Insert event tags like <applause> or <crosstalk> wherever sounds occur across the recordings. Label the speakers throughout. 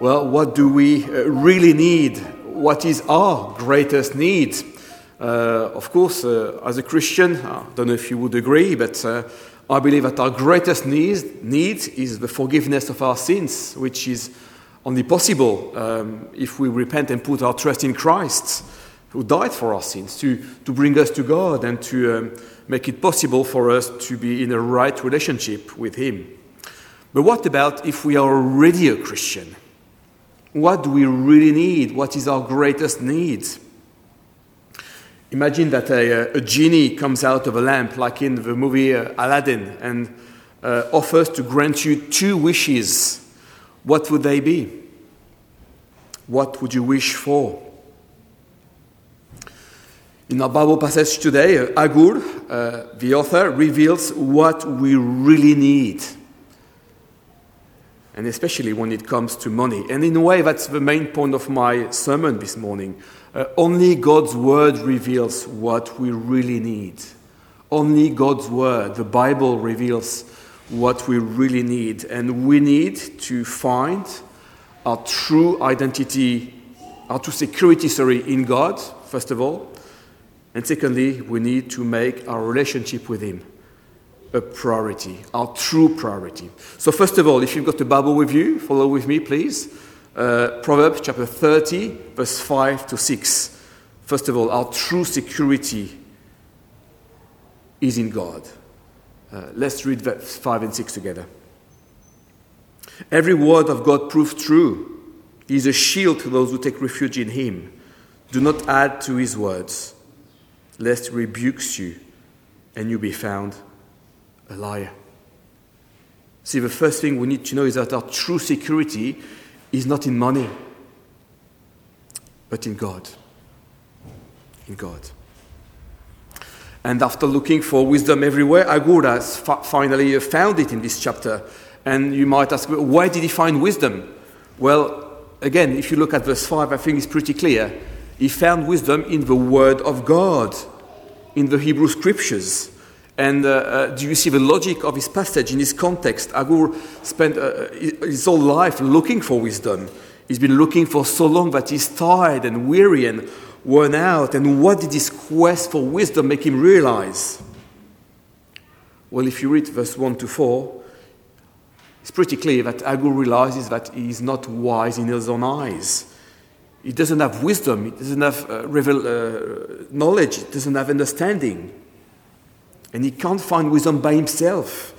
Speaker 1: Well, what do we uh, really need? What is our greatest need? Uh, of course, uh, as a Christian, I don't know if you would agree, but uh, I believe that our greatest need, need is the forgiveness of our sins, which is only possible um, if we repent and put our trust in Christ, who died for our sins, to, to bring us to God and to um, make it possible for us to be in a right relationship with Him. But what about if we are already a Christian? What do we really need? What is our greatest need? Imagine that a, a genie comes out of a lamp, like in the movie uh, Aladdin, and uh, offers to grant you two wishes. What would they be? What would you wish for? In our Bible passage today, uh, Agur, uh, the author, reveals what we really need and especially when it comes to money. And in a way, that's the main point of my sermon this morning. Uh, only God's Word reveals what we really need. Only God's Word, the Bible, reveals what we really need. And we need to find our true identity, our true security, sorry, in God, first of all. And secondly, we need to make our relationship with Him a priority, our true priority. So, first of all, if you've got the Bible with you, follow with me, please. Uh, Proverbs chapter 30, verse 5 to 6. First of all, our true security is in God. Uh, let's read verse 5 and 6 together. Every word of God proves true. He is a shield to those who take refuge in Him. Do not add to His words, lest He rebukes you and you be found a liar. See, the first thing we need to know is that our true security is not in money, but in God. In God. And after looking for wisdom everywhere, fa- finally uh, found it in this chapter. And you might ask, where did he find wisdom? Well, again, if you look at verse 5, I think it's pretty clear. He found wisdom in the Word of God, in the Hebrew Scriptures. And uh, uh, do you see the logic of his passage in his context? Agur spent uh, his whole life looking for wisdom. He's been looking for so long that he's tired and weary and worn out. And what did his quest for wisdom make him realize? Well, if you read verse 1 to 4, it's pretty clear that Agur realizes that he is not wise in his own eyes. He doesn't have wisdom, he doesn't have uh, revel, uh, knowledge, he doesn't have understanding. And he can't find wisdom by himself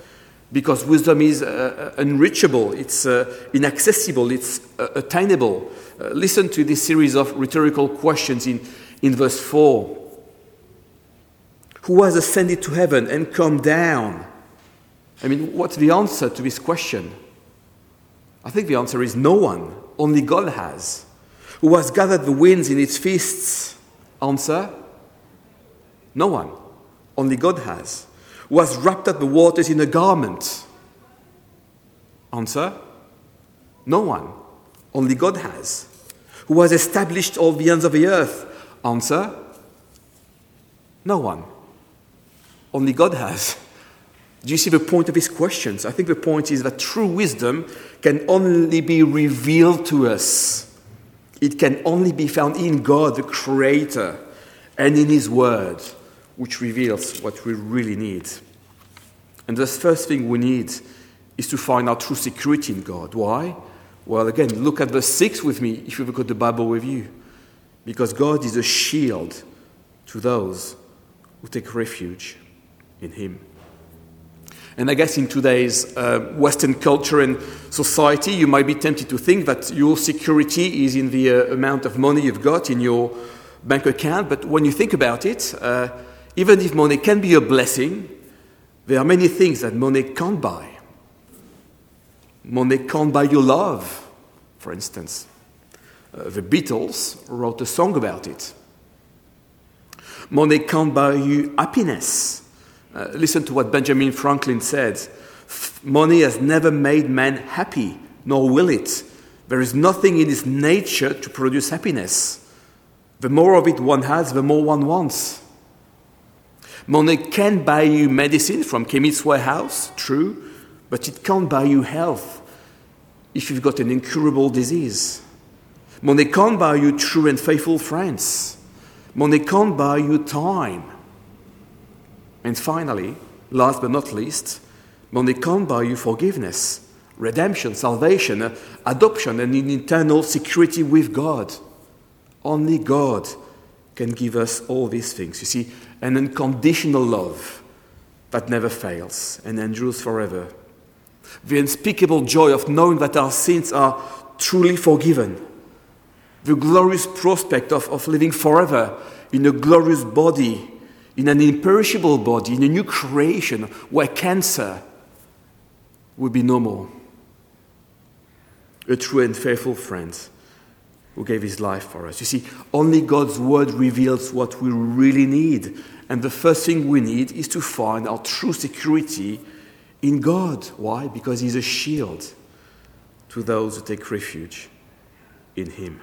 Speaker 1: because wisdom is uh, uh unreachable, it's uh, inaccessible, it's uh, attainable. Uh, listen to this series of rhetorical questions in, in verse 4. Who has ascended to heaven and come down? I mean, what's the answer to this question? I think the answer is no one. Only God has. Who has gathered the winds in its fists? Answer? No one. Only God has. Who has wrapped up the waters in a garment? Answer No one. Only God has. Who has established all the ends of the earth? Answer No one. Only God has. Do you see the point of his questions? I think the point is that true wisdom can only be revealed to us. It can only be found in God, the Creator, and in His Word which reveals what we really need. And the first thing we need is to find our true security in God. Why? Well, again, look at verse 6 with me if you've got the Bible with you. Because God is a shield to those who take refuge in Him. And I guess in today's uh, Western culture and society, you might be tempted to think that your security is in the uh, amount of money you've got in your bank account. But when you think about it, uh, even if money can be a blessing, there are many things that money can't buy. Money can't buy your love, for instance. Uh, the Beatles wrote a song about it. Money can't buy you happiness. Uh, listen to what Benjamin Franklin said Money has never made man happy, nor will it. There is nothing in its nature to produce happiness. The more of it one has, the more one wants. Money can buy you medicine from Chemist's Warehouse, true, but it can't buy you health. if you've got an incurable disease. Money can't buy you true and faithful friends. Money can't buy you time. And finally, last but not least, money can't buy you forgiveness, redemption, salvation, adoption, and an eternal security with God. Only God can give us all these things. You see, an unconditional love that never fails and endures forever. The unspeakable joy of knowing that our sins are truly forgiven. The glorious prospect of, of living forever in a glorious body, in an imperishable body, in a new creation where cancer will be no more. A true and faithful friend who gave his life for us. You see, only God's word reveals what we really need. And the first thing we need is to find our true security in God. Why? Because he's a shield to those who take refuge in him.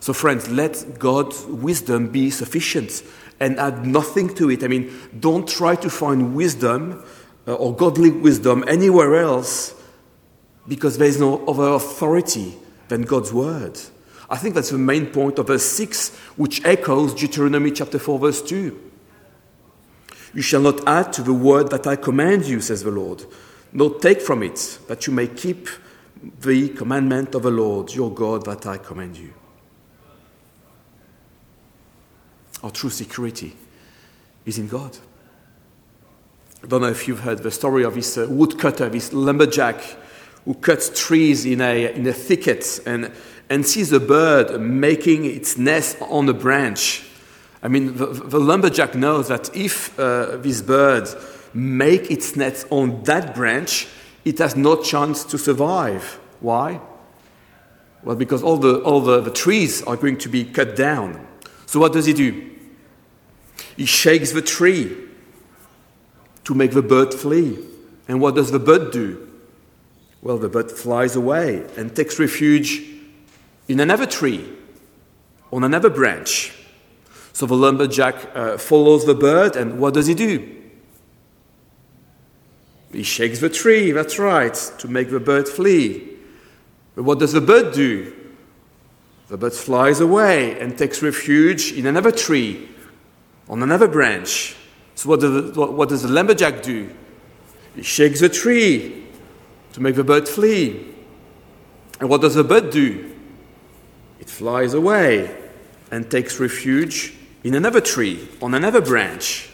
Speaker 1: So, friends, let God's wisdom be sufficient and add nothing to it. I mean, don't try to find wisdom uh, or godly wisdom anywhere else because there is no other authority than God's word. I think that's the main point of verse 6, which echoes Deuteronomy chapter 4, verse 2. You shall not add to the word that I command you, says the Lord, nor take from it, that you may keep the commandment of the Lord your God that I command you. Our true security is in God. I don't know if you've heard the story of this uh, woodcutter, this lumberjack who cuts trees in a, in a thicket and, and sees a bird making its nest on a branch. I mean, the, the lumberjack knows that if uh, this bird make its nest on that branch, it has no chance to survive. Why? Well, because all the, all the, the trees are going to be cut down. So what does he do? He shakes the tree to make the bird flee. And what does the bird do? Well, the bird flies away and takes refuge in another tree, on another branch. So the lumberjack uh, follows the bird, and what does he do? He shakes the tree, that's right, to make the bird flee. But what does the bird do? The bird flies away and takes refuge in another tree, on another branch. So what does the, what does the lumberjack do? He shakes the tree to make the bird flee. And what does the bird do? It flies away and takes refuge in another tree, on another branch.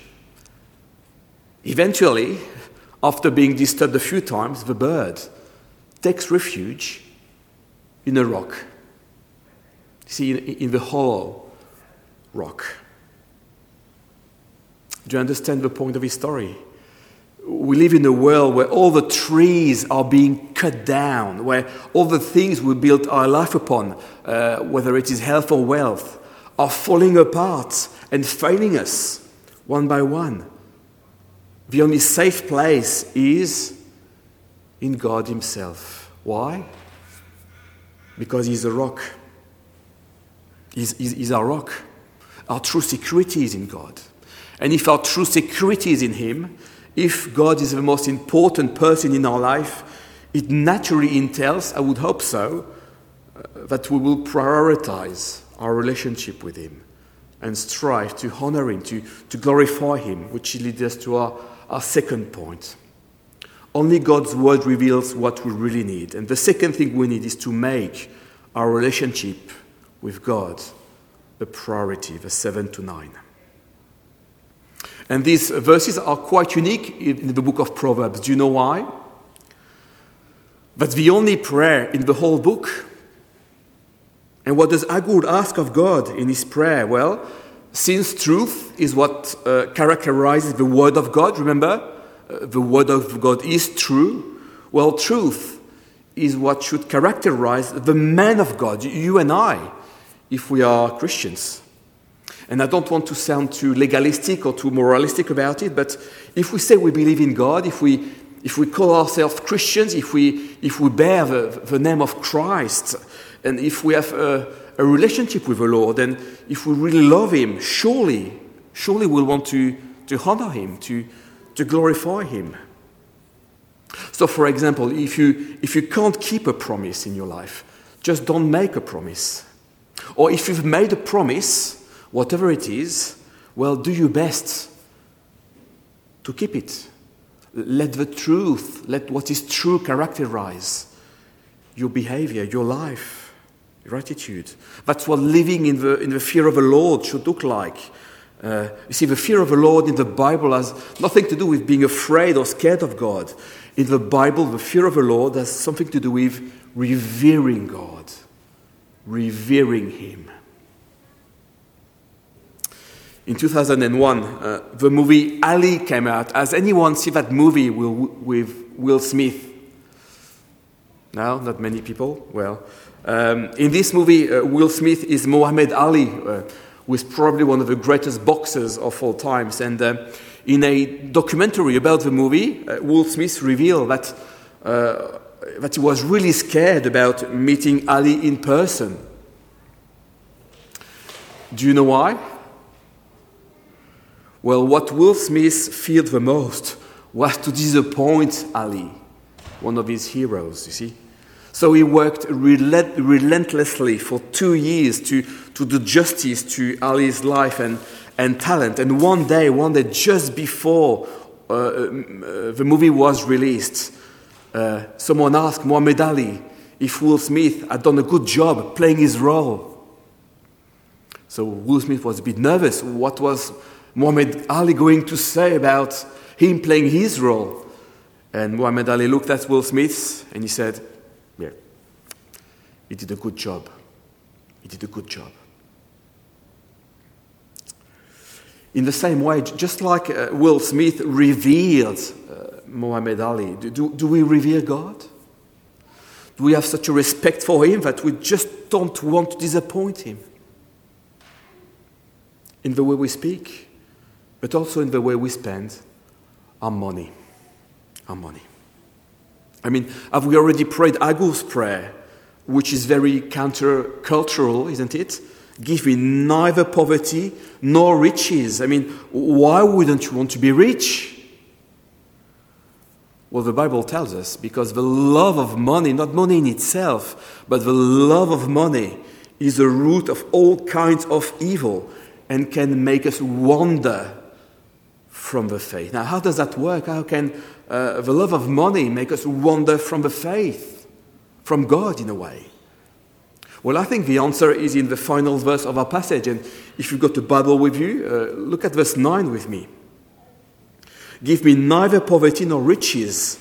Speaker 1: Eventually, after being disturbed a few times, the bird takes refuge in a rock. See, in, in the hollow rock. Do you understand the point of his story? We live in a world where all the trees are being cut down, where all the things we built our life upon, uh, whether it is health or wealth, are falling apart and failing us one by one. The only safe place is in God Himself. Why? Because He's a rock. He's, he's, he's our rock. Our true security is in God. And if our true security is in Him, if God is the most important person in our life, it naturally entails, I would hope so, uh, that we will prioritize our relationship with Him and strive to honor Him, to, to glorify Him, which leads us to our, our second point. Only God's Word reveals what we really need. And the second thing we need is to make our relationship with God a priority, verse 7 to 9. And these verses are quite unique in the book of Proverbs. Do you know why? That's the only prayer in the whole book and what does Agur ask of God in his prayer? Well, since truth is what uh, characterizes the Word of God, remember, uh, the Word of God is true. Well, truth is what should characterize the man of God, you and I, if we are Christians. And I don't want to sound too legalistic or too moralistic about it, but if we say we believe in God, if we, if we call ourselves Christians, if we, if we bear the, the name of Christ, and if we have a, a relationship with the Lord, and if we really love Him, surely, surely we'll want to, to honor Him, to, to glorify Him. So, for example, if you, if you can't keep a promise in your life, just don't make a promise. Or if you've made a promise, whatever it is, well, do your best to keep it. Let the truth, let what is true characterize your behavior, your life, your attitude. That's what living in the, in the fear of the Lord should look like. Uh, you see, the fear of the Lord in the Bible has nothing to do with being afraid or scared of God. In the Bible, the fear of the Lord has something to do with revering God, revering Him. In 2001, uh, the movie Ali came out. Has anyone seen that movie with Will Smith? No, not many people. Well, um, in this movie, uh, Will Smith is Muhammad Ali, uh, who is probably one of the greatest boxers of all times. And uh, in a documentary about the movie, uh, Will Smith revealed that, uh, that he was really scared about meeting Ali in person. Do you know why? Well, what Will Smith feared the most was to disappoint Ali, one of his heroes, you see. So he worked relent- relentlessly for two years to, to do justice to Ali's life and, and talent. And one day, one day just before uh, uh, the movie was released, uh, someone asked Muhammad Ali if Will Smith had done a good job playing his role. So Will Smith was a bit nervous. What was Muhammad Ali going to say about him playing his role? And Muhammad Ali looked at Will Smith and he said, Yeah, he did a good job. He did a good job. In the same way, just like uh, Will Smith revered uh, Muhammad Ali, do, do we revere God? Do we have such a respect for him that we just don't want to disappoint him? In the way we speak, but also in the way we spend our money. Our money. I mean, have we already prayed Agur's prayer, which is very countercultural, isn't it? Give me neither poverty nor riches. I mean, why wouldn't you want to be rich? Well, the Bible tells us because the love of money, not money in itself, but the love of money is the root of all kinds of evil and can make us wander from the faith. Now, how does that work? How can uh, the love of money make us wander from the faith, from God in a way? Well, I think the answer is in the final verse of our passage. And if you've got the Bible with you, uh, look at verse 9 with me. Give me neither poverty nor riches.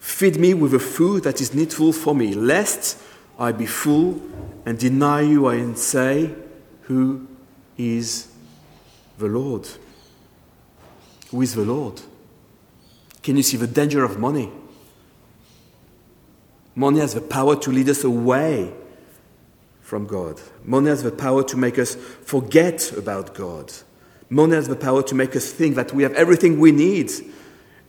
Speaker 1: Feed me with the food that is needful for me, lest I be full and deny you and say, Who is the Lord? Who is the Lord? Can you see the danger of money? Money has the power to lead us away from God. Money has the power to make us forget about God. Money has the power to make us think that we have everything we need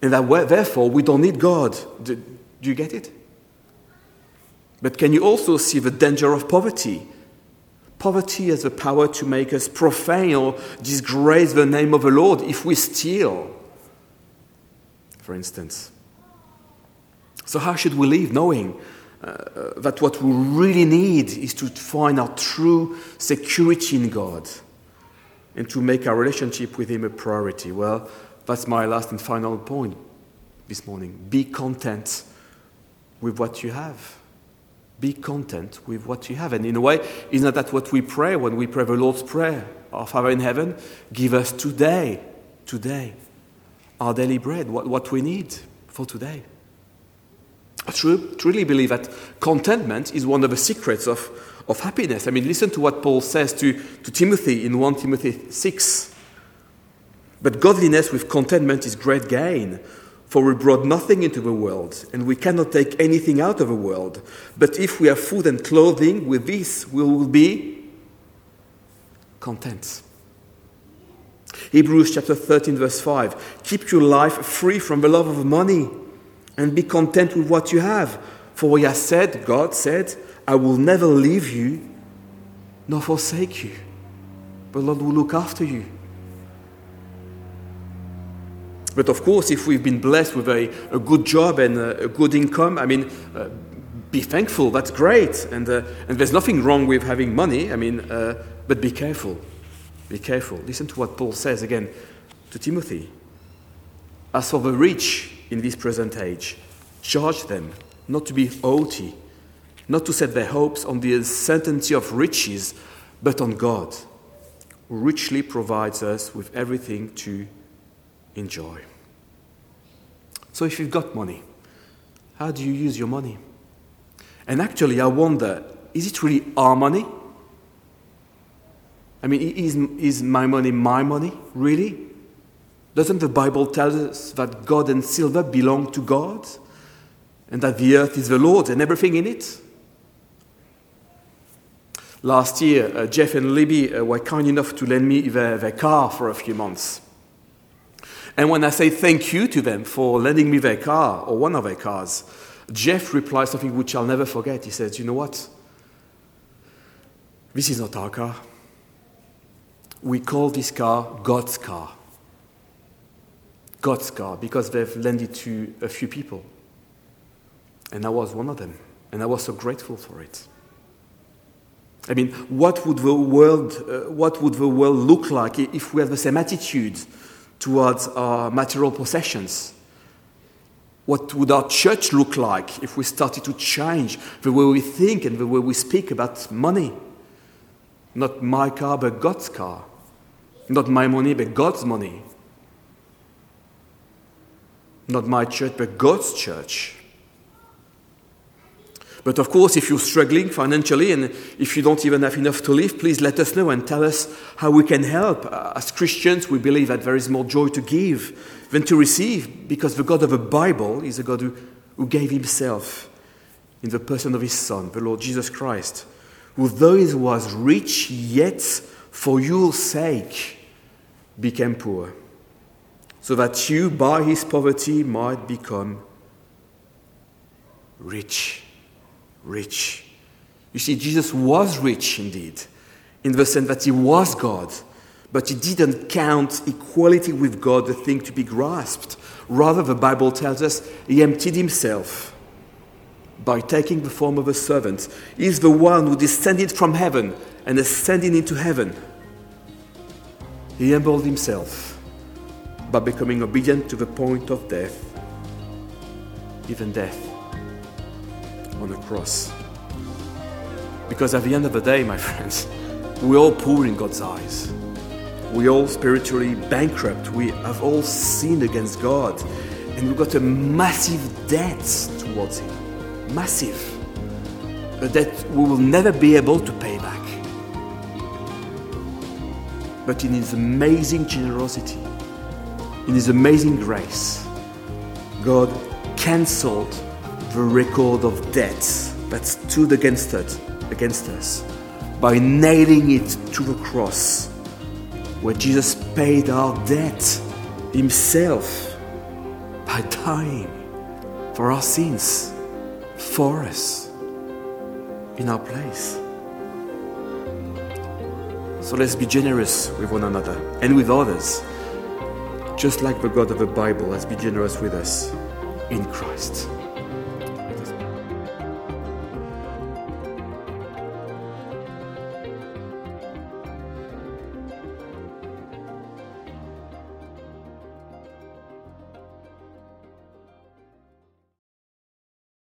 Speaker 1: and that therefore we don't need God. Do, do you get it? But can you also see the danger of poverty? Poverty has the power to make us profane or disgrace the name of the Lord if we steal, for instance. So, how should we live knowing uh, that what we really need is to find our true security in God and to make our relationship with Him a priority? Well, that's my last and final point this morning. Be content with what you have. Be content with what you have. And in a way, isn't that what we pray when we pray the Lord's Prayer? Our Father in heaven, give us today, today, our daily bread, what, what we need for today. I truly believe that contentment is one of the secrets of, of happiness. I mean, listen to what Paul says to, to Timothy in 1 Timothy 6. But godliness with contentment is great gain. For we brought nothing into the world, and we cannot take anything out of the world. But if we have food and clothing, with this we will be content. Hebrews chapter 13, verse 5 Keep your life free from the love of money, and be content with what you have. For he has said, God said, I will never leave you nor forsake you. But Lord will look after you. But of course, if we've been blessed with a, a good job and a, a good income, I mean, uh, be thankful, that's great. And, uh, and there's nothing wrong with having money, I mean, uh, but be careful. Be careful. Listen to what Paul says again to Timothy. As for the rich in this present age, charge them not to be haughty, not to set their hopes on the uncertainty of riches, but on God, who richly provides us with everything to enjoy. So, if you've got money, how do you use your money? And actually, I wonder is it really our money? I mean, is, is my money my money, really? Doesn't the Bible tell us that God and silver belong to God? And that the earth is the Lord's and everything in it? Last year, uh, Jeff and Libby uh, were kind enough to lend me their, their car for a few months. And when I say thank you to them for lending me their car, or one of their cars, Jeff replies something which I'll never forget. He says, You know what? This is not our car. We call this car God's car. God's car, because they've lent it to a few people. And I was one of them. And I was so grateful for it. I mean, what would the world, uh, what would the world look like if we had the same attitude towards our material possessions? What would our church look like if we started to change the way we think and the way we speak about money? Not my car, but God's car. Not my money, but God's money. Not my church, but God's church. But of course, if you're struggling financially and if you don't even have enough to live, please let us know and tell us how we can help. Uh, as Christians, we believe that there is more joy to give than to receive because the God of the Bible is a God who, who gave himself in the person of his Son, the Lord Jesus Christ, who, though he was rich, yet for your sake became poor, so that you by his poverty might become rich rich. You see, Jesus was rich indeed, in the sense that he was God, but he didn't count equality with God a thing to be grasped. Rather, the Bible tells us he emptied himself by taking the form of a servant. He is the one who descended from heaven and ascended into heaven. He humbled himself by becoming obedient to the point of death, even death on the cross. Because at the end of the day, my <laughs> friends, we're all poor in God's eyes. We're all spiritually bankrupt. We have all sinned against God. And we've got a massive debt towards Him. Massive. A debt we will never be able to pay back. But in His amazing generosity, in His amazing grace, God cancelled the record of debts that stood against us, against us by nailing it to the cross, where Jesus paid our debt himself by dying for our sins, for us, in our place. So let's be generous with one another and with others, just like the God of the Bible has been generous with us in Christ.